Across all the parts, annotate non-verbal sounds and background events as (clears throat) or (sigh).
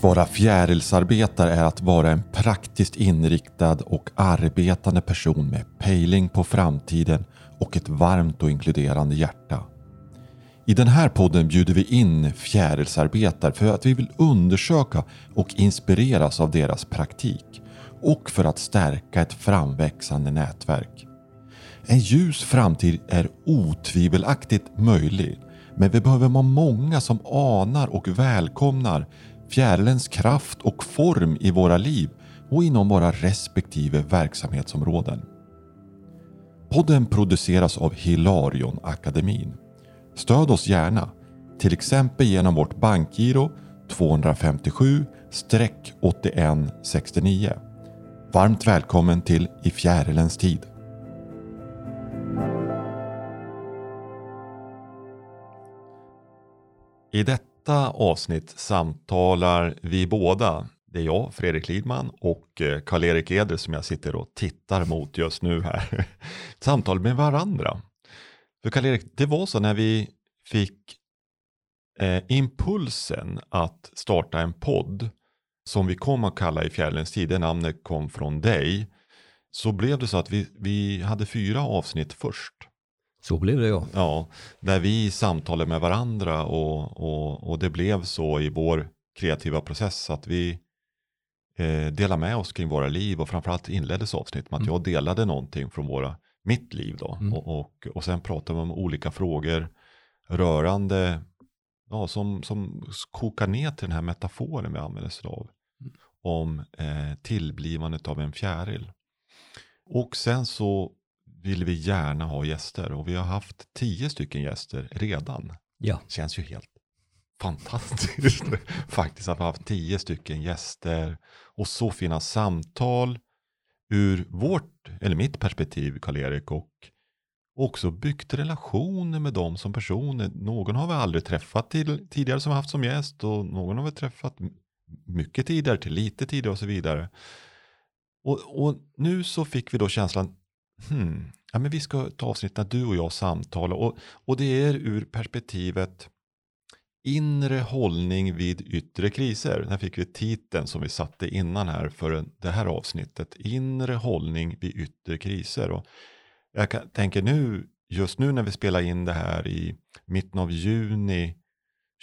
Att vara fjärilsarbetare är att vara en praktiskt inriktad och arbetande person med pejling på framtiden och ett varmt och inkluderande hjärta. I den här podden bjuder vi in fjärilsarbetare för att vi vill undersöka och inspireras av deras praktik och för att stärka ett framväxande nätverk. En ljus framtid är otvivelaktigt möjlig men vi behöver vara många som anar och välkomnar fjärilens kraft och form i våra liv och inom våra respektive verksamhetsområden. Podden produceras av Hilarion Akademin. Stöd oss gärna, till exempel genom vårt bankgiro 257-8169. Varmt välkommen till I fjärilens tid. I detta detta avsnitt samtalar vi båda. Det är jag, Fredrik Lidman och eh, Karl-Erik Eder som jag sitter och tittar mot just nu här. (laughs) Samtal med varandra. För Karl-Erik, det var så när vi fick eh, impulsen att starta en podd som vi kom att kalla i fjällens tid, det namnet kom från dig, så blev det så att vi, vi hade fyra avsnitt först. Så blev det ja. Ja, där vi samtalade med varandra och, och, och det blev så i vår kreativa process att vi eh, delade med oss kring våra liv och framförallt inleddes avsnitt med att Mm. jag delade någonting från våra, mitt liv då. Mm. Och, och, och sen pratade vi om olika frågor rörande, ja, som, som kokar ner till den här metaforen vi använder oss av. Mm. Om eh, tillblivandet av en fjäril. Och sen så vill vi gärna ha gäster och vi har haft tio stycken gäster redan. Ja, Känns ju helt fantastiskt (laughs) faktiskt att vi har haft tio stycken gäster och så fina samtal ur vårt, eller mitt perspektiv Karl-Erik och också byggt relationer med dem som personer. Någon har vi aldrig träffat till, tidigare som haft som gäst och någon har vi träffat mycket tidigare till lite tidigare och så vidare. Och, och nu så fick vi då känslan, hmm, ja, men vi ska ta avsnitt när du och jag samtalar och, och det är ur perspektivet inre hållning vid yttre kriser. Där fick vi titeln som vi satte innan här för det här avsnittet. Inre hållning vid yttre kriser. Och jag kan, tänker nu, just nu när vi spelar in det här i mitten av juni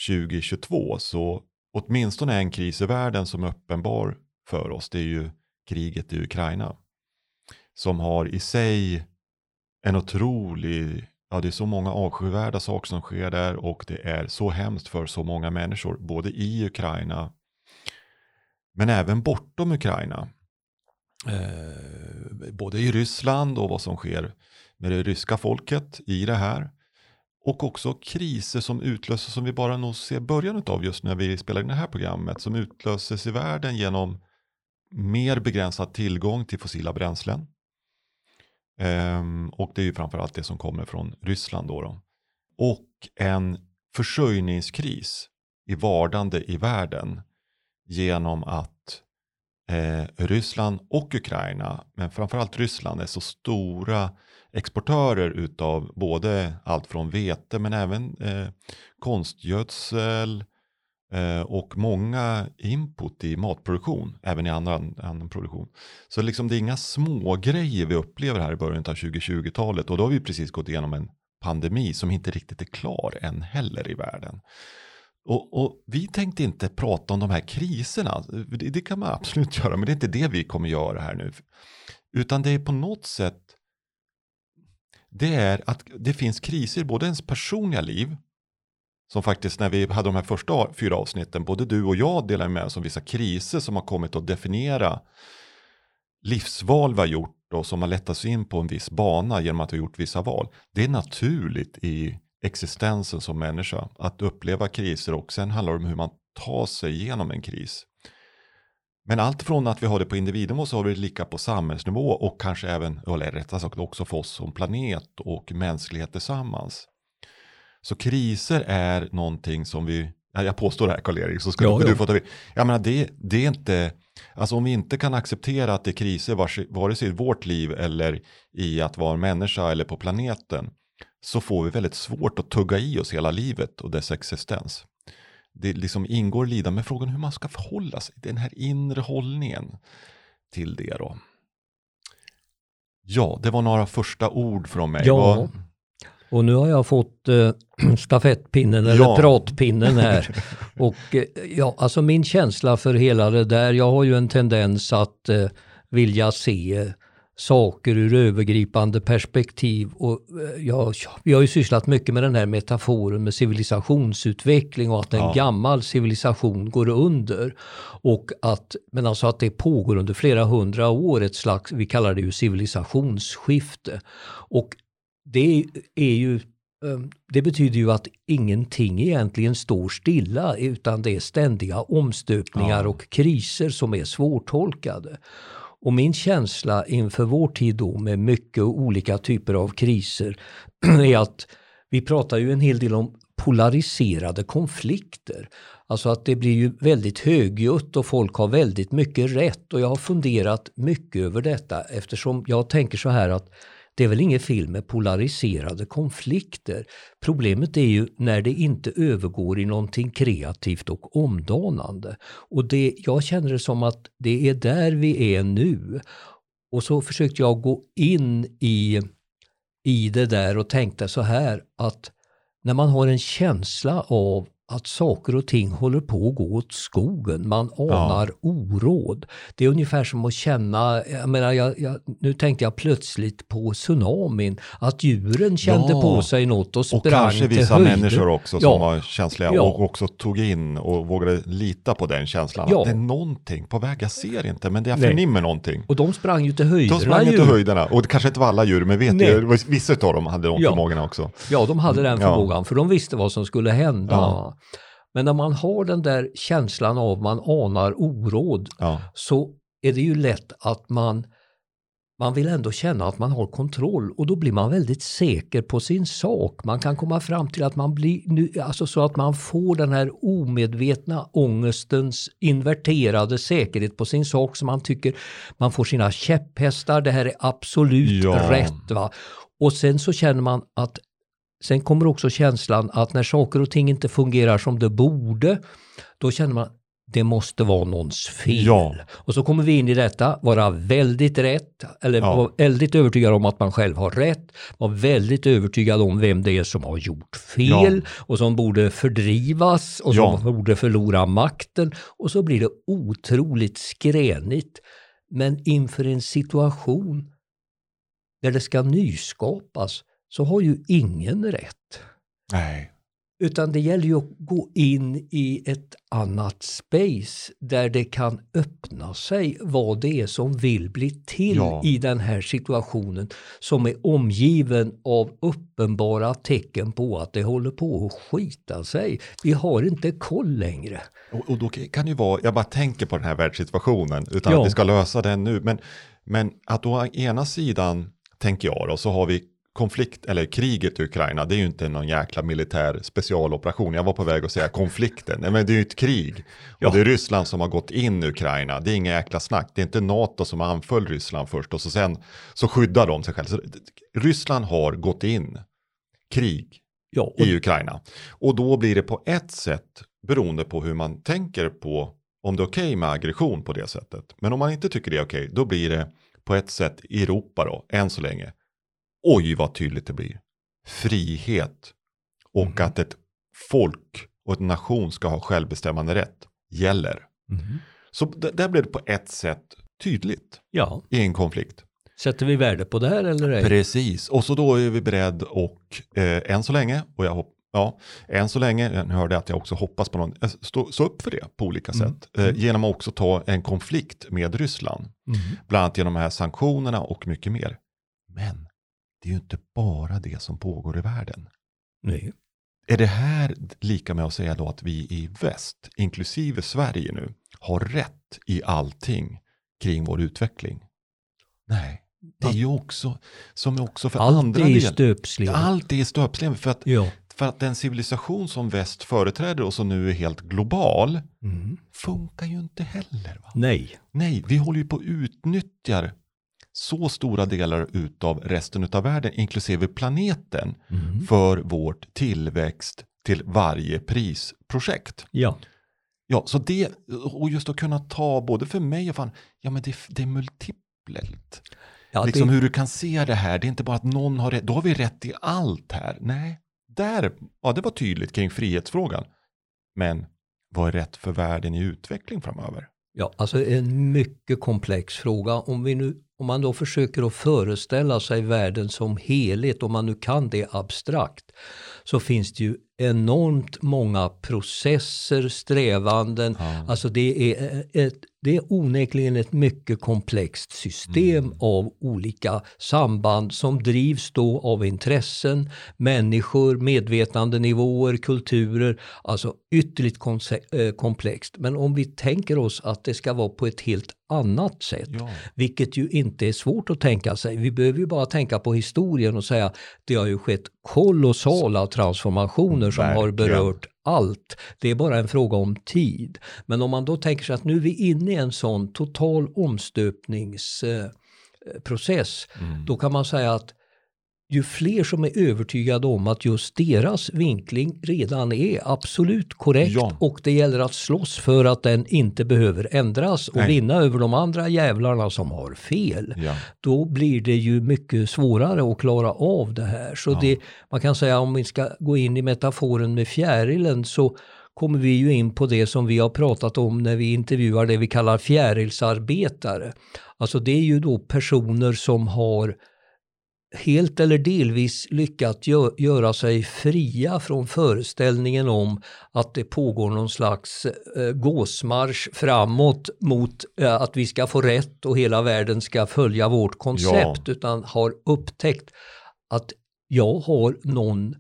2022 så åtminstone en kris i världen som är uppenbar för oss. Det är ju kriget i Ukraina. Som har i sig en otrolig, ja det är så många avskyvärda saker som sker där och det är så hemskt för så många människor, både i Ukraina men även bortom Ukraina. Eh, både i Ryssland och vad som sker med det ryska folket i det här. Och också kriser som utlöses, som vi bara nog ser början av just när vi spelar in det här programmet, som utlöses i världen genom mer begränsad tillgång till fossila bränslen. Ehm, och det är ju framförallt det som kommer från Ryssland då. då. Och en försörjningskris i vardande i världen genom att eh, Ryssland och Ukraina, men framförallt Ryssland är så stora exportörer utav både allt från vete men även eh, konstgödsel eh, Eh, och många input i matproduktion, även i annan, annan produktion. Så liksom det är inga små grejer vi upplever här i början av 2020-talet och då har vi precis gått igenom en pandemi som inte riktigt är klar än heller i världen. Och, och vi tänkte inte prata om de här kriserna, det, det kan man absolut göra, men det är inte det vi kommer göra här nu. Utan det är på något sätt, det är att det finns kriser i både ens personliga liv, som faktiskt när vi hade de här första fyra avsnitten, både du och jag delar med oss om vissa kriser som har kommit att definiera livsval vi har gjort och som har lett oss in på en viss bana genom att vi har gjort vissa val. Det är naturligt i existensen som människa att uppleva kriser och sen handlar det om hur man tar sig igenom en kris. Men allt från att vi har det på individnivå så har vi det lika på samhällsnivå och kanske även, eller rättare sagt också för oss som planet och mänsklighet tillsammans. Så kriser är någonting som vi, ja, jag påstår det här Karl-Erik, så ska Ja, du, få ta vid. Jag menar det, det är inte, alltså om vi inte kan acceptera att det är kriser vare sig i vårt liv eller i att vara människa eller på planeten så får vi väldigt svårt att tugga i oss hela livet och dess existens. det liksom ingår lidande, men frågan hur man ska förhålla sig, den här inre hållningen till det då. Ja, det var några första ord från mig. Ja, Vad- och nu har jag fått eh, (clears throat) stafettpinnen eller Ja. pratpinnen här. (laughs) och eh, ja, alltså min känsla för hela det där, jag har ju en tendens att eh, vilja se saker ur övergripande perspektiv. Och, eh, jag, vi har ju sysslat mycket med den här metaforen med civilisationsutveckling och att en Ja. gammal civilisation går under. Och att, men alltså att det pågår under flera hundra år, ett slags, vi kallar det ju civilisationsskifte. Och det är ju eh, det betyder ju att ingenting egentligen står stilla utan det är ständiga omstöpningar Ja. och kriser som är svårtolkade. Och min känsla inför vår tid då med mycket olika typer av kriser (clears throat) är att vi pratar ju en hel del om polariserade konflikter. Alltså att det blir ju väldigt högljutt och folk har väldigt mycket rätt och jag har funderat mycket över detta eftersom jag tänker så här att det är väl inget fel med polariserade konflikter. Problemet är ju när det inte övergår i någonting kreativt och omdanande. Och det, jag känner det som att det är där vi är nu. Och så försökte jag gå in i, i det där och tänkte så här att när man har en känsla av att saker och ting håller på att gå åt skogen, man anar oråd. Det är ungefär som att känna, jag menar, jag, jag, nu tänkte jag plötsligt på tsunamin, att djuren kände Ja. på sig något och Och sprang kanske till vissa höjder. människor också som Ja. var känsliga Ja. och också tog in och vågade lita på den känslan. Ja. Att det är någonting på väg, jag ser inte men det jag Nej. förnimmer någonting. Och de sprang ju till höjderna. De sprang ju till höjderna och det kanske inte var alla djur men vet ju, vissa av dem hade de Ja. förmågorna också. Ja, de hade den Ja. förmågan för de visste vad som skulle hända. Men när man har den där känslan av man anar oråd Ja. så är det ju lätt att man man vill ändå känna att man har kontroll och då blir man väldigt säker på sin sak. Man kan komma fram till att man blir, nu, alltså så att man får den här omedvetna ångestens inverterade säkerhet på sin sak som man tycker man får sina käpphästar, det här är absolut Ja. rätt. Va? Och sen så känner man att Sen kommer också känslan att när saker och ting inte fungerar som det borde, då känner man det måste vara någons fel. Ja. Och så kommer vi in i detta, vara väldigt rätt, eller Ja. vara väldigt övertygad om att man själv har rätt, vara väldigt övertygad om vem det är som har gjort fel och som borde fördrivas och Ja. som borde förlora makten. Och så blir det otroligt skränigt. Men inför en situation där det ska nyskapas så har ju ingen rätt. Nej. Utan det gäller ju att gå in i ett annat space där det kan öppna sig vad det är som vill bli till Ja. i den här situationen som är omgiven av uppenbara tecken på att det håller på att skita sig. Vi har inte koll längre. Och, och då kan det ju vara, jag bara tänker på den här världssituationen utan Ja. att vi ska lösa den nu. Men, men att å ena sidan, tänker jag då, så har vi konflikt, eller kriget i Ukraina, det är ju inte någon jäkla militär specialoperation. Jag var på väg att säga konflikten, Nej, men det är ju ett krig. Ja. Och det är Ryssland som har gått in i Ukraina, det är inga jäkla snack. Det är inte NATO som anföll Ryssland först och så sen så skyddar de sig själva. Så Ryssland har gått in, krig, Ja, och, i Ukraina. Och då blir det på ett sätt beroende på hur man tänker på om det är okej med aggression på det sättet. Men om man inte tycker det är okej, då blir det på ett sätt i Europa då, än så länge. Oj vad tydligt det blir. Frihet och Mhm. att ett folk och en nation ska ha självbestämmande rätt gäller. Mhm. Så där blev det på ett sätt tydligt ja, i en konflikt. sätter vi värde på det här eller ej? Precis, och så då är vi beredd och eh, än så länge, och jag hopp, ja, än så länge, jag hörde att jag också hoppas på någon, jag stå, stå upp för det på olika Mm. sätt. Eh, genom att också ta en konflikt med Ryssland, Mhm. bland annat genom de här sanktionerna och mycket mer. Men det är ju inte bara det som pågår i världen. Nej. Är det här lika med att säga då att vi i väst, inklusive Sverige nu, har rätt i allting kring vår utveckling? Nej, det är ju också som också för Allt andra är stöpsleven. Allt är i stöpsleven för att, Ja. för att den civilisation som väst företräder och som nu är helt global Mm. funkar ju inte heller. Va? Nej. Nej, vi håller ju på att utnyttja så stora delar utav resten utav världen, inklusive planeten, Mm. för vårt tillväxt, till varje prisprojekt. Ja. Ja, så det, och just att kunna ta både för mig och fan, ja men det, det är multipelt. Ja, liksom det, hur du kan se det här, det är inte bara att någon har rätt, då har vi rätt i allt här. Nej, där, ja det var tydligt kring frihetsfrågan. Men vad är rätt för världen i utveckling framöver? ja, alltså en mycket komplex fråga. Om, vi nu, om man då försöker att föreställa sig världen som helhet, om man nu kan det abstrakt, så finns det ju enormt många processer, strävanden. Ja. Alltså det är, ett, det är onekligen ett mycket komplext system Mm. av olika samband som drivs då av intressen, människor, medvetandenivåer, kulturer. Alltså ytterligt eh, komplext. Men om vi tänker oss att det ska vara på ett helt annat sätt, Ja. vilket ju inte är svårt att tänka sig. Vi behöver ju bara tänka på historien och säga det har ju skett kolossala transformationer som har Verkligen. berört allt. Det är bara en fråga om tid. Men om man då tänker sig att nu är vi inne i en sån total omstöpningsprocess, Mm. då kan man säga att ju fler som är övertygade om att just deras vinkling redan är absolut korrekt Ja. och det gäller att slåss för att den inte behöver ändras och Nej. vinna över de andra jävlarna som har fel. Ja. Då blir det ju mycket svårare att klara av det här. Så Ja. det, man kan säga om vi ska gå in i metaforen med fjärilen så kommer vi ju in på det som vi har pratat om när vi intervjuar det vi kallar fjärilsarbetare. Alltså det är ju då personer som har helt eller delvis lyckats gö- göra sig fria från föreställningen om att det pågår någon slags eh, gåsmarsch framåt mot eh, att vi ska få rätt och hela världen ska följa vårt koncept utan har upptäckt att jag har någon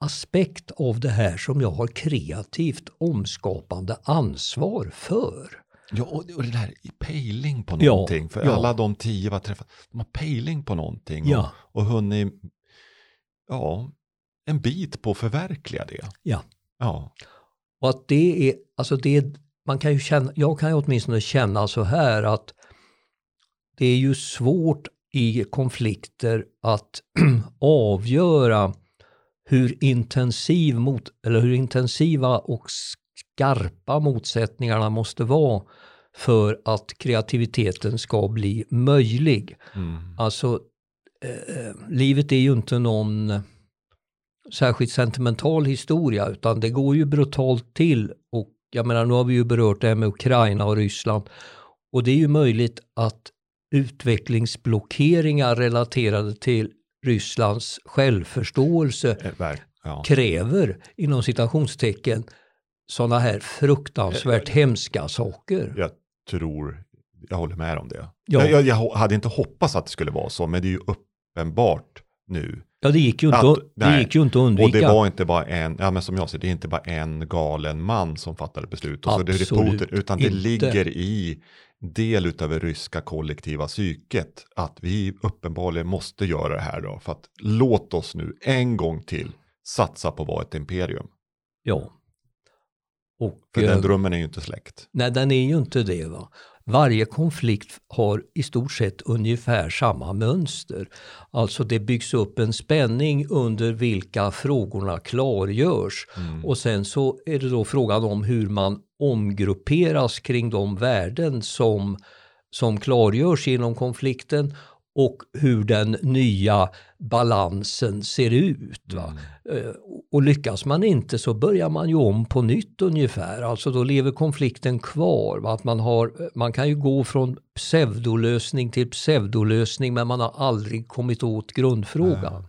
aspekt av det här som jag har kreativt omskapande ansvar för. Ja, och och det där pejling på Ja, någonting. För ja. alla de tio var träffat, de har pejling på någonting. Ja. Och, och hunnit, ja, en bit på att förverkliga det. Ja. Ja. Och att det är, alltså det är, man kan ju känna, jag kan ju åtminstone känna så här att det är ju svårt i konflikter att (clears throat) avgöra hur intensiv mot, eller hur intensiva och skarpa motsättningarna måste vara för att kreativiteten ska bli möjlig. Mm. Alltså, eh, livet är ju inte någon särskilt sentimental historia utan det går ju brutalt till och jag menar nu har vi ju berört det här med Ukraina och Ryssland och det är ju möjligt att utvecklingsblockeringar relaterade till Rysslands självförståelse Eh, Ja. kräver inom citationstecken sådana här fruktansvärt hemska saker. Jag tror, jag håller med om det. Ja. Jag, jag, jag hade inte hoppats att det skulle vara så, men det är ju uppenbart nu. Ja, det gick ju inte, Att- att, det nej. gick ju inte att Och undvika. det var inte bara en, ja men som jag ser det är inte bara en galen man som fattade beslut. Och så det är Absolut Putin, utan det inte. ligger i del utav det ryska kollektiva psyket att vi uppenbarligen måste göra det här då. För att låt oss nu en gång till satsa på att vara ett imperium. Ja. Och, För eh, den drömmen är ju inte släckt. Nej, den är ju inte det. Va? Varje konflikt har i stort sett ungefär samma mönster. Alltså det byggs upp en spänning under vilka frågorna klargörs. Mm. Och sen så är det då frågan om hur man omgrupperas kring de värden som, som klargörs genom konflikten och hur den nya balansen ser ut. Va? Mm. Eh, Och lyckas man inte så börjar man ju om på nytt ungefär. Alltså då lever konflikten kvar. Va? Att man, har, man kan ju gå från pseudolösning till pseudolösning men man har aldrig kommit åt grundfrågan.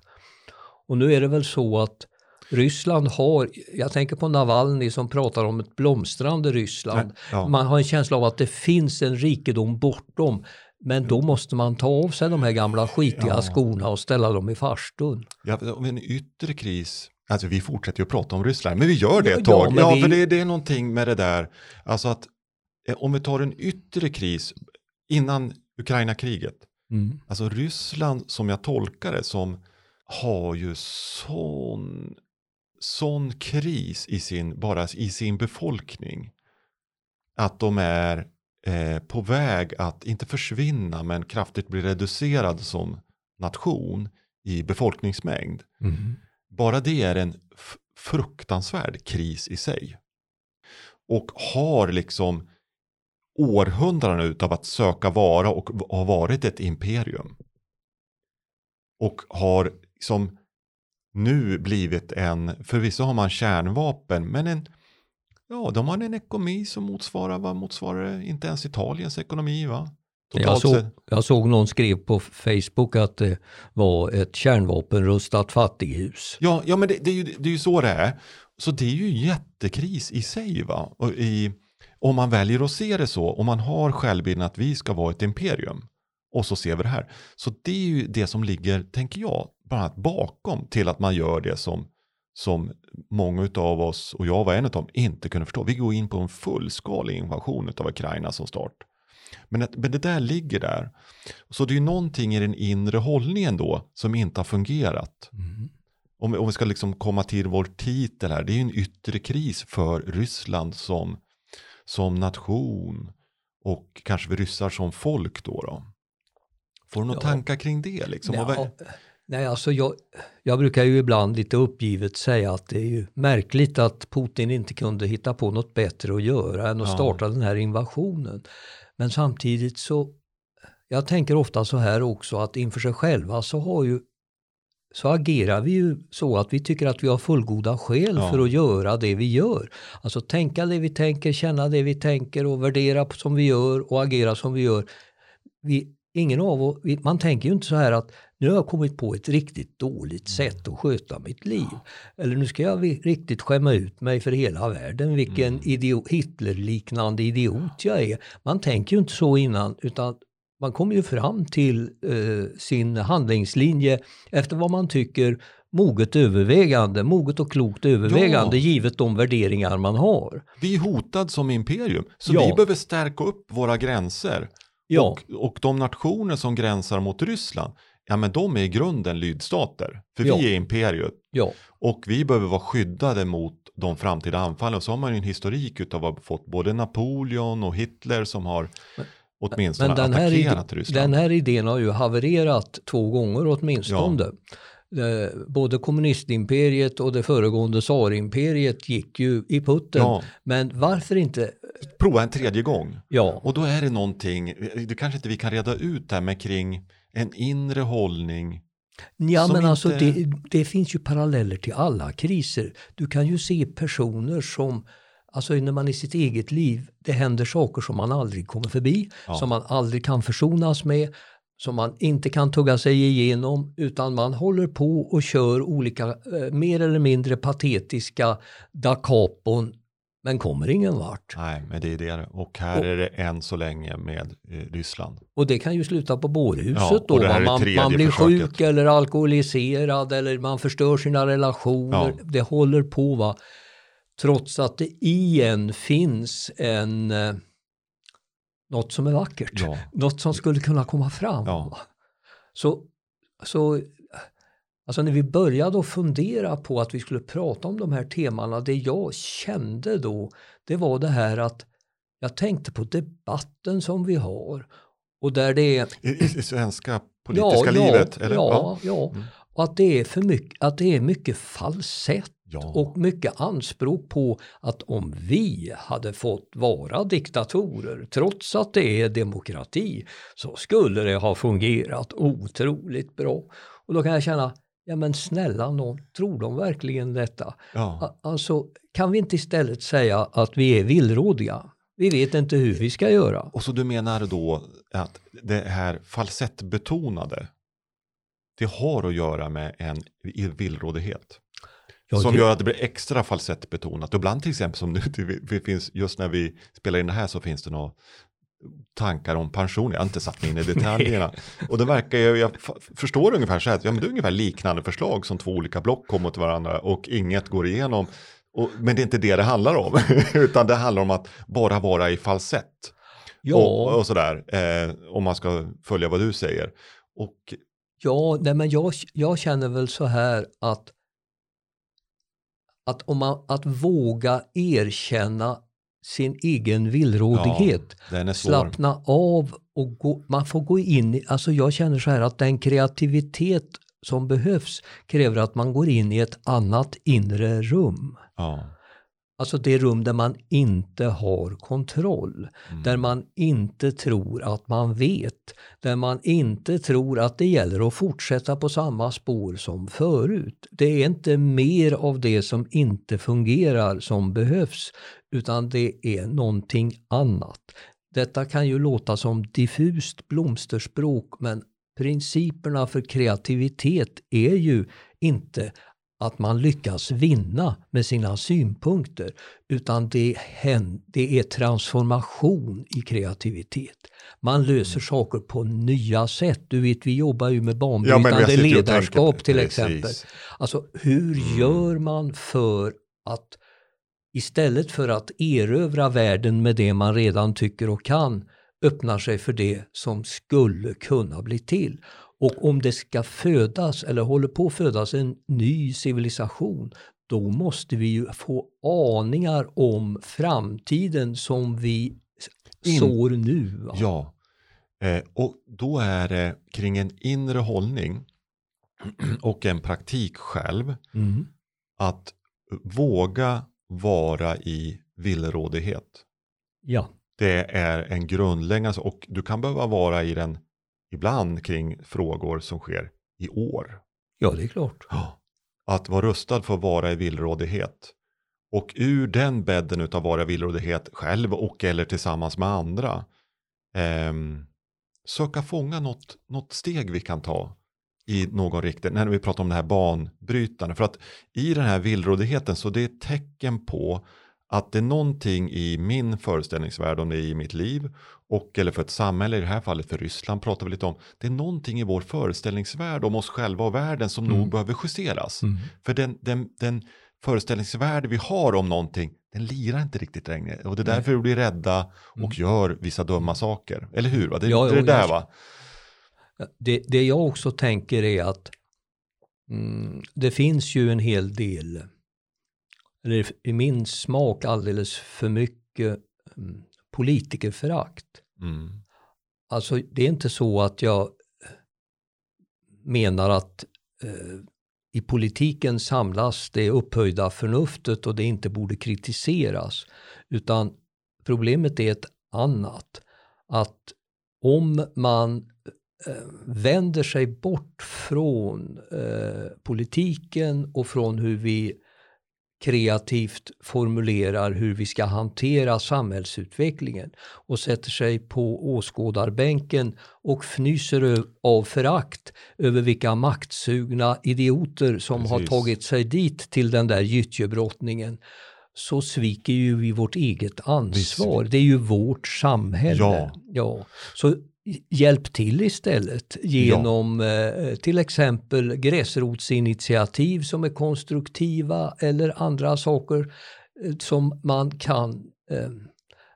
Och nu är det väl så att Ryssland har, jag tänker på Navalny som pratar om ett blomstrande Ryssland. Ja. Man har en känsla av att det finns en rikedom bortom. Men då måste man ta av sig de här gamla skitiga Ja. skorna och ställa dem i farstun. Ja, om en yttre kris, alltså vi fortsätter ju att prata om Ryssland, men vi gör det Ja, ett tag. men Ja, vi- för det, det är någonting med det där, alltså att eh, om vi tar en yttre kris innan Ukraina-kriget, Mm. alltså Ryssland som jag tolkar det som har ju sån, sån kris i sin, bara i sin befolkning. Att de är eh, på väg att inte försvinna men kraftigt bli reducerad som nation i befolkningsmängd. Mm. Bara det är en fruktansvärd kris i sig. Och har liksom århundraden utav att söka vara och ha varit ett imperium. Och har som nu blivit en, förvisso har man kärnvapen, men en, ja, de har en ekonomi som motsvarar, vad motsvarar inte ens Italiens ekonomi va? Jag såg, jag såg någon skrev på Facebook att det var ett kärnvapenrustat fattighus. Ja, ja men det, det, är ju, det är ju så det är. Så det är ju jättekris i sig va? Och i, om man väljer att se det så, om man har självbilden att vi ska vara ett imperium och så ser vi det här. Så det är ju det som ligger, tänker jag, bland annat bakom till att man gör det som, som många av oss, och jag var en av dem, inte kunde förstå. Vi går in på en fullskalig invasion av Ukraina som start. Men, att, men det där ligger där. Så det är ju någonting i den inre hållningen då som inte har fungerat. Mm. Om, om vi ska liksom komma till vår titel här, det är ju en yttre kris för Ryssland som, som nation och kanske vi ryssar som folk då. då. Får du några ja. tankar kring det? Liksom? Ja. Nej, alltså jag, jag brukar ju ibland lite uppgivet säga att det är ju märkligt att Putin inte kunde hitta på något bättre att göra än att ja. starta den här invasionen. Men samtidigt så, jag tänker ofta så här också att inför sig själva så har ju så agerar vi ju så att vi tycker att vi har fullgoda skäl ja. för att göra det vi gör. Alltså tänka det vi tänker, känna det vi tänker och värdera som vi gör och agera som vi gör. Vi, ingen av oss, man tänker ju inte så här att nu har jag kommit på ett riktigt dåligt sätt att sköta mitt liv. Eller nu ska jag riktigt skämma ut mig för hela världen, vilken mm. idiot, Hitler-liknande idiot jag är. Man tänker ju inte så innan, utan man kommer ju fram till eh, sin handlingslinje efter vad man tycker moget övervägande, moget och klokt övervägande ja. givet de värderingar man har. Vi är hotade som imperium, så ja. vi behöver stärka upp våra gränser. Ja. Och, och de nationer som gränsar mot Ryssland, ja men de är i grunden lydstater. För ja. vi är imperiet. Ja. Och vi behöver vara skyddade mot de framtida anfallen. Och så har man ju en historik utav att ha fått både Napoleon och Hitler som har men, åtminstone men den attackerat här Ryssland. Den här idén har ju havererat två gånger åtminstone. Ja. Eh, både kommunistimperiet och det föregående tsarimperiet gick ju i putten. Ja. Men varför inte? Prova en tredje gång. Ja. Och då är det någonting, det kanske inte vi kan reda ut där med kring en inre hållning Ja, men alltså inte... det, det, finns ju paralleller till alla kriser. Du kan ju se personer som, alltså när man i sitt eget liv, det händer saker som man aldrig kommer förbi, ja. som man aldrig kan försonas med, som man inte kan tugga sig igenom utan man håller på och kör olika eh, mer eller mindre patetiska da capon men kommer ingen vart. Nej, men det är det. Och här och, är det än så länge med eh, Ryssland. Och det kan ju sluta på bårhuset ja, då. Man, man blir försöket. sjuk eller alkoholiserad eller man förstör sina relationer. Ja. Det håller på va. Trots att det i en finns en eh, något som är vackert. Ja. Något som skulle kunna komma fram. Ja. Så, så Alltså när vi började att fundera på att vi skulle prata om de här temana, det jag kände då, det var det här att jag tänkte på debatten som vi har. Och där det är... I, i svenska politiska ja, livet? Ja, eller? ja, ja. Mm. Och att det är för mycket, att det är mycket falsett ja. och mycket anspråk på att om vi hade fått vara diktatorer trots att det är demokrati så skulle det ha fungerat otroligt bra. Och då kan jag känna, Ja men snälla någon, tror de verkligen detta? Ja. Alltså kan vi inte istället säga att vi är villrådiga? Vi vet inte hur vi ska göra. Och så du menar då att det här falsettbetonade, det har att göra med en villrådighet? Ja, som det... gör att det blir extra falsettbetonat. Och ibland till exempel som nu, det finns, just när vi spelar in det här så finns det något tankar om pension. Jag har inte satt mig in i (laughs) detaljerna. och det verkar ju, jag förstår ungefär så här, ja, men det är ungefär liknande förslag som två olika block kommer till varandra och inget går igenom. Och, men det är inte det det handlar om, (laughs) utan det handlar om att bara vara i falsett. Ja. Och, och sådär, eh, om man ska följa vad du säger. Och, ja, nej, men jag, jag känner väl så här att att, om man, att våga erkänna sin egen villrådighet. Ja, Slappna av och gå, man får gå in i, alltså jag känner så här att den kreativitet som behövs kräver att man går in i ett annat inre rum. Ja. Alltså det rum där man inte har kontroll, Mm. där man inte tror att man vet, där man inte tror att det gäller att fortsätta på samma spår som förut. Det är inte mer av det som inte fungerar som behövs, utan det är någonting annat. Detta kan ju låta som diffust blomsterspråk, men principerna för kreativitet är ju inte att man lyckas vinna med sina synpunkter, utan det, hän- det är transformation i kreativitet. Man löser saker på nya sätt. Du vet, vi jobbar ju med Ja, banbrytande och ledarskap till precis. exempel. Alltså hur Mm. gör man för att istället för att erövra världen med det man redan tycker och kan öppnar sig för det som skulle kunna bli till. Och om det ska födas eller håller på att födas en ny civilisation då måste vi ju få aningar om framtiden som vi In- sår nu. va? Ja, eh, och då är det kring en inre hållning (clears throat) och en praktik själv Mm. att våga vara i villrådighet. ja. Det är en grundläggande och du kan behöva vara i den ibland kring frågor som sker i år. ja, det är klart. Att vara rustad för att vara i villrådighet. Och ur den bädden utav vara i villrådighet själv och eller tillsammans med andra. ehm, söka fånga något, något steg vi kan ta i någon riktning. När vi pratar om det här banbrytande. För att i den här villrådigheten så det är tecken på att det är någonting i min föreställningsvärld om det är i mitt liv och eller för ett samhälle, i det här fallet för Ryssland pratar vi lite om. Det är någonting i vår föreställningsvärld om oss själva och världen som Mm. nog behöver justeras. Mm. För den, den, den föreställningsvärld vi har om någonting, den lirar inte riktigt längre. Och det är därför vi blir rädda och Mm. gör vissa dumma saker. Eller hur? Va? Det, Ja, är jo, det där jag- va? Det, det jag också tänker är att mm, det finns ju en hel del, eller i min smak alldeles för mycket mm, politikerförakt. Mm. Alltså det är inte så att jag menar att eh, i politiken samlas det upphöjda förnuftet och det inte borde kritiseras. Utan problemet är ett annat. Att om man eh, vänder sig bort från eh, politiken och från hur vi kreativt formulerar hur vi ska hantera samhällsutvecklingen och sätter sig på åskådarbänken och fnyser av förakt över vilka maktsugna idioter som har Precis. tagit sig dit till den där gyttjebrottningen så sviker ju vi vårt eget ansvar. Det är ju vårt samhälle. Ja. Ja. Så hjälp till istället genom eh, till exempel gräsrotsinitiativ som är konstruktiva eller andra saker eh, som man kan eh,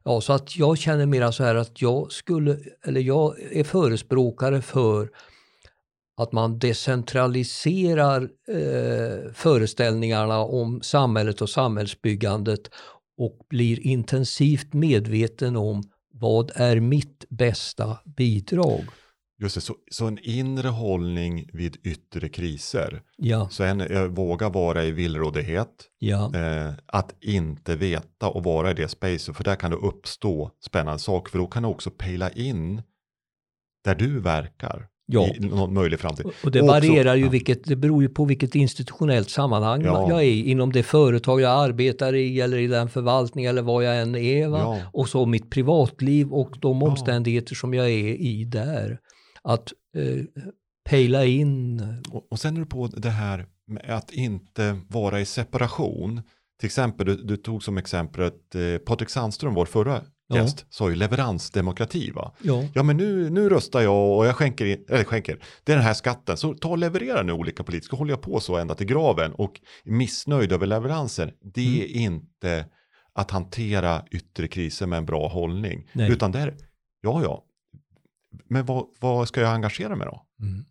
Ja, så att jag känner mera så här att jag skulle, eller jag är förespråkare för att man decentraliserar eh, föreställningarna om samhället och samhällsbyggandet och blir intensivt medveten om vad är mitt bästa bidrag? Just det, så, så en inre hållning vid yttre kriser. Ja, Så en, jag vågar vara i villrådighet. ja, Eh, att inte veta och vara i det spacet. För där kan det uppstå spännande saker. För då kan du också pejla in där du verkar. Ja. I någon möjlig framtid. Och- det Och också- varierar ju, vilket, det beror ju på vilket institutionellt sammanhang Ja. jag är i. Inom det företag jag arbetar i eller i den förvaltning eller vad jag än är. Ja. Och så mitt privatliv och de omständigheter som jag är i där. Att eh, pejla in. Och, och sen är det på det här med att inte vara i separation. Till exempel, du, du tog som exempel att eh, Patrik Sandström, vår förra Ja. gäst, sa ju leveransdemokrati va? Ja, Ja men nu, nu röstar jag och jag skänker, in, eller skänker, det är den här skatten. Så ta och leverera nu olika politiska, håller jag på så ända till graven och missnöjd över leveranser. Det är inte att hantera yttre kriser med en bra hållning. Nej. Utan det är, ja ja, men vad, vad ska jag engagera mig då? mm.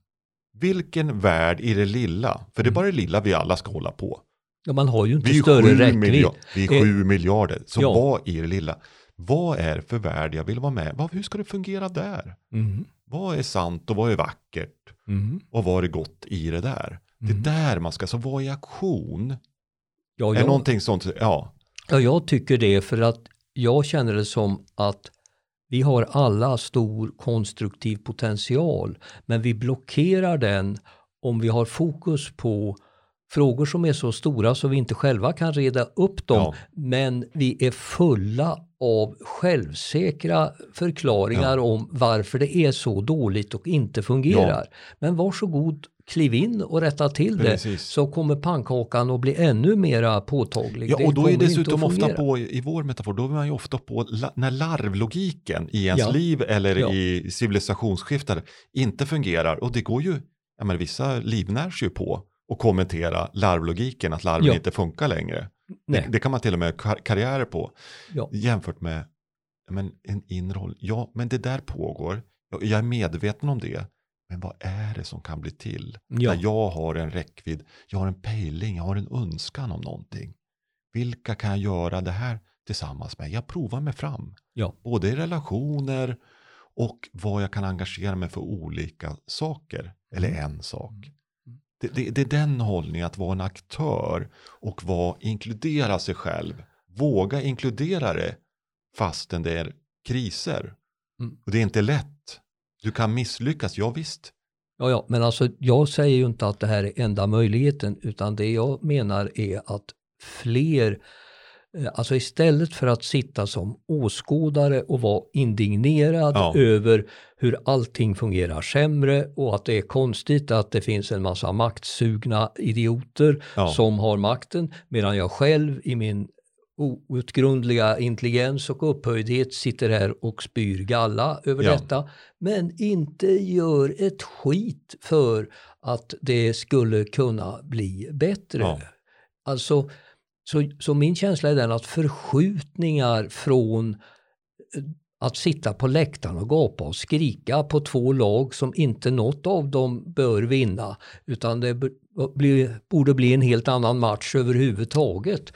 Vilken värld i det lilla? För det är bara det lilla vi alla ska hålla på. ja man har ju inte Vi större räckvidd. vi är Eh, sju miljarder. Så ja. vad i det lilla? Vad är det för värld jag vill vara med? Hur ska det fungera där? Mm. Vad är sant och vad är vackert? Mm. Och vad är gott i det där? Mm. Det är där man ska, så vad är aktion? Ja, Är jag, någonting sånt, ja. ja, jag tycker det för att jag känner det som att vi har alla stor konstruktiv potential men vi blockerar den om vi har fokus på frågor som är så stora så vi inte själva kan reda upp dem Ja. men vi är fulla av självsäkra förklaringar om varför det är så dåligt och inte fungerar. Men varsågod, kliv in och rätta till det Precis. så kommer pannkakan att bli ännu mera påtaglig. Ja, och då är kommer inte dessutom ofta på, i vår metafor, då är man ju ofta på när larvlogiken i ens Ja. liv eller Ja. i civilisationsskiftar inte fungerar. Och det går ju, ja men vissa livnärs ju på att kommentera larvlogiken, att larven Ja. inte funkar längre. Det, det kan man till och med kar- karriärer på. Ja. Jämfört med men en inre roll. Ja, men det där pågår. Jag- Jag är medveten om det. Men vad är det som kan bli till? Ja. När jag har en räckvidd, jag har en pejling, jag har en önskan om någonting. Vilka kan jag göra det här tillsammans med? Jag provar mig fram. Ja. Både i relationer och vad jag kan engagera mig för olika saker. Eller Mm. en sak. Det, det, det är den hållningen att vara en aktör och vara, inkludera sig själv. Våga inkludera det fastän det är kriser. Mm. Och det är inte lätt. Du kan misslyckas, ja visst. Ja, ja, men alltså jag säger ju inte att det här är enda möjligheten utan det jag menar är att fler, alltså istället för att sitta som åskådare och vara indignerad Ja. över hur allting fungerar sämre och att det är konstigt att det finns en massa maktsugna idioter Ja. som har makten medan jag själv i min outgrundliga intelligens och upphöjdhet sitter här och spyr galla över Ja. detta men inte gör ett skit för att det skulle kunna bli bättre. Ja. Alltså, så, så min känsla är den att förskjutningar från eh, att sitta på läktaren och gapa och skrika på två lag som inte något av dem bör vinna utan det blir, borde bli en helt annan match överhuvudtaget.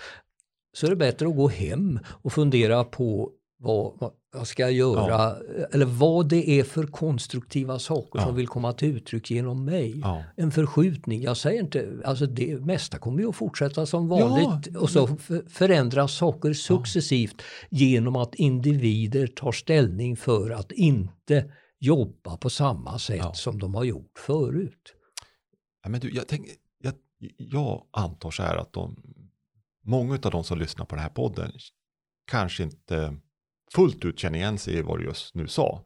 Så är det bättre att gå hem och fundera på vad, vad jag ska göra eller vad det är för konstruktiva saker Ja. som vill komma till uttryck genom mig. Ja. En förskjutning, jag säger inte, alltså det mesta kommer ju att fortsätta som Ja, vanligt och så förändras saker successivt genom att individer tar ställning för att inte jobba på samma sätt Ja. som de har gjort förut. Ja, men du, jag, tänk, jag, jag antar så här att de, många av de som lyssnar på den här podden kanske inte fullt ut känner igen sig i vad du just nu sa.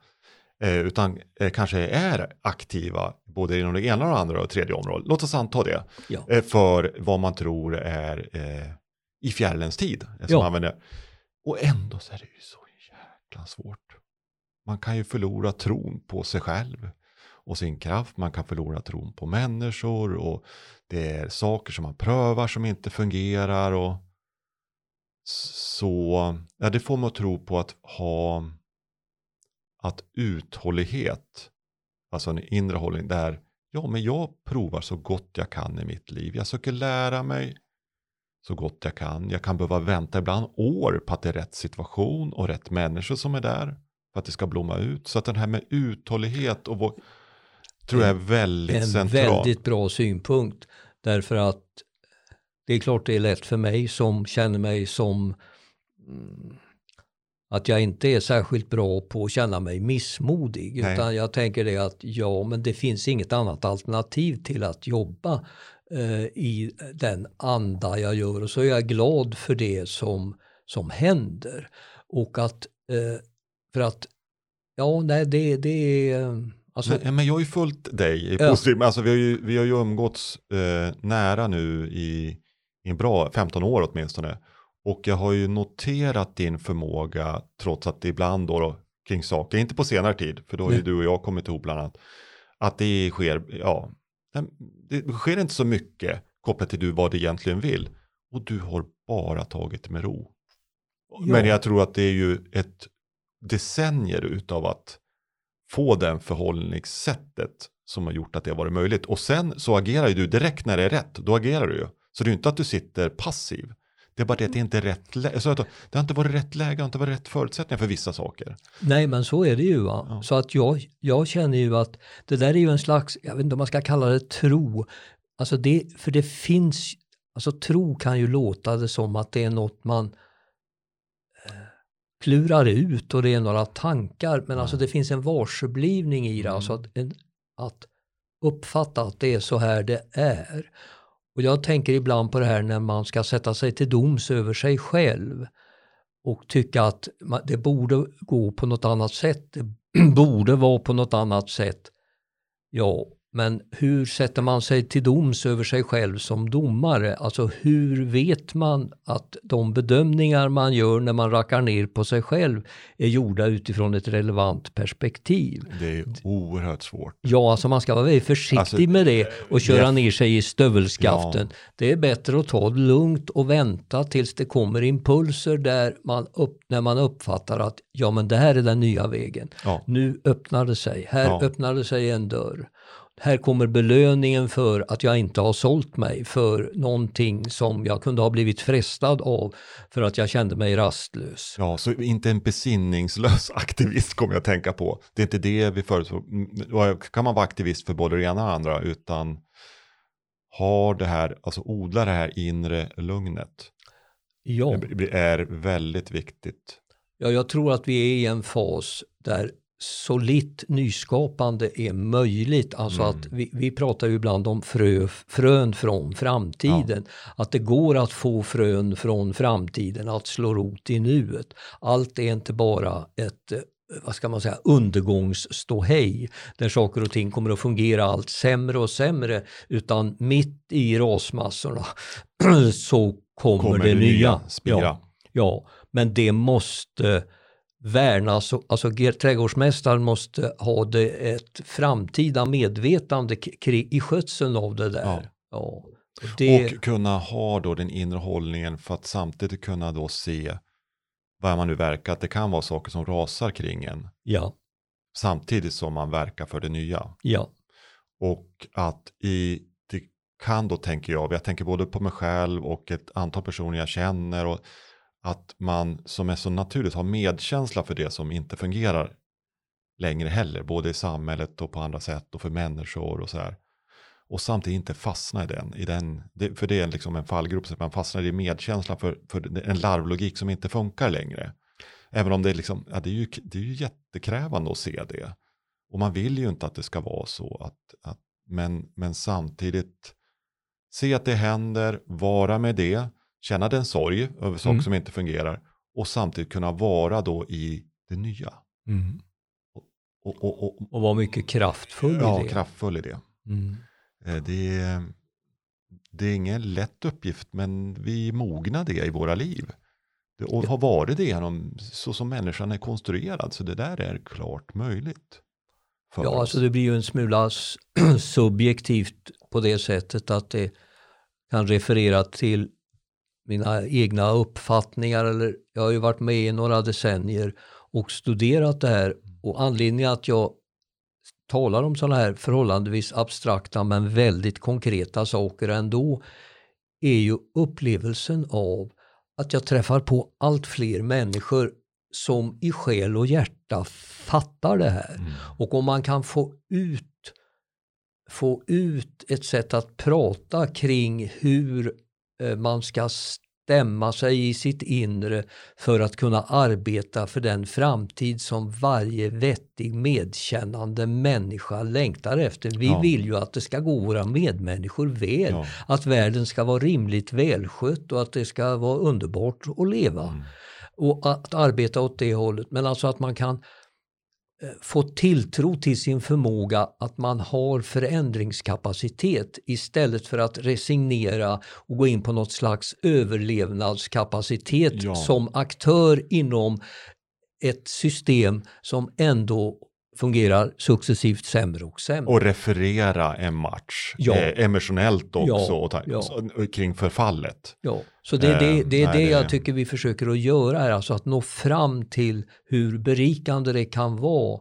Eh, utan eh, kanske är aktiva både inom det ena och det andra och tredje området. Låt oss anta det. Ja. Eh, för vad man tror är eh, i fjällens tid. eh, Som Ja. använder. Och ändå så är det ju så jäkla svårt. Man kan ju förlora tron på sig själv och sin kraft. Man kan förlora tron på människor och det är saker som man prövar som inte fungerar. Och så ja, det får man att tro på att ha att uthållighet, alltså en inre hållning där ja, men jag provar så gott jag kan i mitt liv. Jag söker lära mig så gott jag kan. Jag kan behöva vänta ibland år på att det är rätt situation och rätt människor som är där för att det ska blomma ut. Så att den här med uthållighet och vår, tror jag är väldigt En central. väldigt bra synpunkt därför att det är klart det är lätt för mig som känner mig som mm, att jag inte är särskilt bra på att känna mig missmodig Nej. utan jag tänker det att ja men det finns inget annat alternativ till att jobba eh, i den anda jag gör och så är jag glad för det som, som händer och att eh, för att ja nej det, det är alltså men, men jag har ju följt dig i Ja. positiv, alltså vi har ju, vi har ju umgåtts eh, nära nu i, i en bra 15 år åtminstone. Och jag har ju noterat din förmåga, trots att det ibland då, då kring saker, inte på senare tid, för då har ju du och jag kommit ihop bland annat, att det sker, ja, det sker inte så mycket kopplat till du vad du egentligen vill. Och du har bara tagit det med ro. Men Ja. jag tror att det är ju ett decennier utav att få den förhållningssättet som har gjort att det har varit möjligt. Och sen så agerar ju du direkt när det är rätt, då agerar du ju. Så det är ju inte att du sitter passiv. Det är bara det att det inte är rätt läge. Så att det har inte varit rätt läge, det har inte varit rätt förutsättningar för vissa saker. Nej, men så är det ju. Ja. Så att jag, jag känner ju att det där är ju en slags, jag vet inte om man ska kalla det tro. Alltså det, för det finns, alltså tro kan ju låta det som att det är något man eh, klurar ut och det är några tankar. Men alltså det finns en varseblivning i det. Alltså att, en, att uppfatta att det är så här det är. Och jag tänker ibland på det här när man ska sätta sig till doms över sig själv och tycka att det borde gå på något annat sätt. Det (clears throat) borde vara på något annat sätt. Ja, men hur sätter man sig till doms över sig själv som domare? Alltså hur vet man att de bedömningar man gör när man rackar ner på sig själv är gjorda utifrån ett relevant perspektiv? Det är oerhört svårt. Ja, alltså man ska vara väldigt försiktig Alltså, med det och köra det- ner sig i stövelskaften. Det är bättre att ta det lugnt och vänta tills det kommer impulser där man upp, när man uppfattar att ja men det här är den nya vägen. Ja. Nu öppnar det sig, här Ja. öppnar det sig en dörr. Här kommer belöningen för att jag inte har sålt mig för någonting som jag kunde ha blivit frestad av för att jag kände mig rastlös. Ja, så inte en besinningslös (laughs) aktivist kommer jag att tänka på. Det är inte det vi föreslår. Mm, Kan man vara aktivist för både det ena och det andra, utan har det här, alltså odla det här inre lugnet. Ja. Det är väldigt viktigt. Ja, jag tror att vi är i en fas där solitt nyskapande är möjligt. Alltså Mm. att vi, vi pratar ju ibland om frö, frön från framtiden. Att det går att få frön från framtiden att slå rot i nuet. Allt är inte bara ett eh, vad ska man säga, undergångsståhej där saker och ting kommer att fungera allt sämre och sämre utan mitt i rasmassorna (clears throat) så kommer, Kommer det, nya. spira. Ja. Ja, men det måste värnas. Alltså trädgårdsmästaren måste ha det ett framtida medvetande i skötseln av det där. Ja. Ja. Och Det, Och kunna ha då den inre hållningen för att samtidigt kunna då se vad man nu verkar, att det kan vara saker som rasar kring en. ja, Samtidigt som man verkar för det nya. ja, Och att i, det kan då tänker jag, jag tänker både på mig själv och ett antal personer jag känner och att man som är så naturligt har medkänsla för det som inte fungerar längre heller, både i samhället och på andra sätt och för människor och så här. Och samtidigt inte fastna i den, i den det, för det är liksom en fallgrop, så att man fastnar i medkänsla för, för en larvlogik som inte funkar längre. Även om det är, liksom, ja, det är, ju, det är ju jättekrävande att se det. Och man vill ju inte att det ska vara så. Att, att, men, men samtidigt se att det händer, vara med det, känna den sorg över saker Mm. som inte fungerar och samtidigt kunna vara då i det nya. Och, och, och, och vara mycket kraftfull ja, i det. kraftfull i det. Mm. Eh, Det är, det är ingen lätt uppgift men vi mognar det i våra liv. Och har varit det genom så som människan är konstruerad. Så det där är klart möjligt. Ja, oss. alltså det blir ju en smula (clears throat) subjektivt på det sättet att det kan referera till mina egna uppfattningar. Eller jag har ju varit med i några decennier och studerat det här och anledningen att jag talar om sådana här förhållandevis abstrakta men väldigt konkreta saker ändå är ju upplevelsen av att jag träffar på allt fler människor som i själ och hjärta fattar det här. Mm. Och om man kan få ut, få ut ett sätt att prata kring hur man ska stämma sig i sitt inre för att kunna arbeta för den framtid som varje vettig medkännande människa längtar efter. Vi Ja. vill ju att det ska gå våra medmänniskor väl, Ja. att världen ska vara rimligt välskött och att det ska vara underbart att leva Mm. och att arbeta åt det hållet. Men alltså att man kan eh, få tilltro till sin förmåga att man har förändringskapacitet istället för att resignera och gå in på något slags överlevnadskapacitet Ja. som aktör inom ett system som ändå fungerar successivt sämre och sämre. Och referera en match Ja. eh, emotionellt också Ja, ja. så- kring förfallet. Ja, så det, är det, Eh, det är nej, det det- jag tycker vi försöker att göra här, alltså att nå fram till hur berikande det kan vara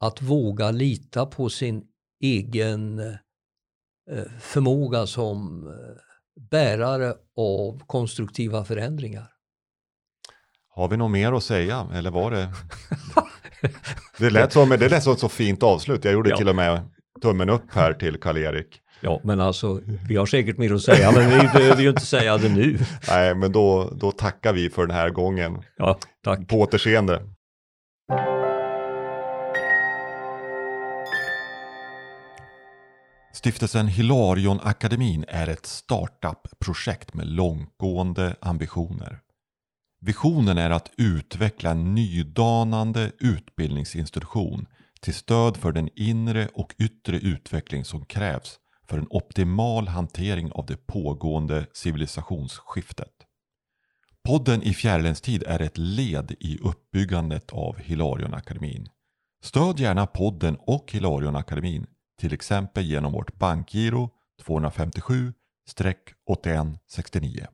att våga lita på sin egen eh, förmåga som eh, bärare av konstruktiva förändringar. Har vi något mer att säga eller var det? (laughs) det lät som det lät som ett så fint avslut. Jag gjorde Ja. till och med tummen upp här till Karl-Erik. Ja, men alltså vi har säkert mer att säga, men vi behöver ju inte säga det nu. Nej, men då, då tackar vi för den här gången. Ja, tack. På återseende. Stiftelsen Hilarion Akademin är ett startup-projekt med långtgående ambitioner. Visionen är att utveckla en nydanande utbildningsinstitution till stöd för den inre och yttre utveckling som krävs för en optimal hantering av det pågående civilisationsskiftet. Podden i Fjärilens är ett led i uppbyggandet av Hilarionakademin. Stöd gärna podden och Hilarionakademin, till exempel genom vårt bankgiro 257-8169.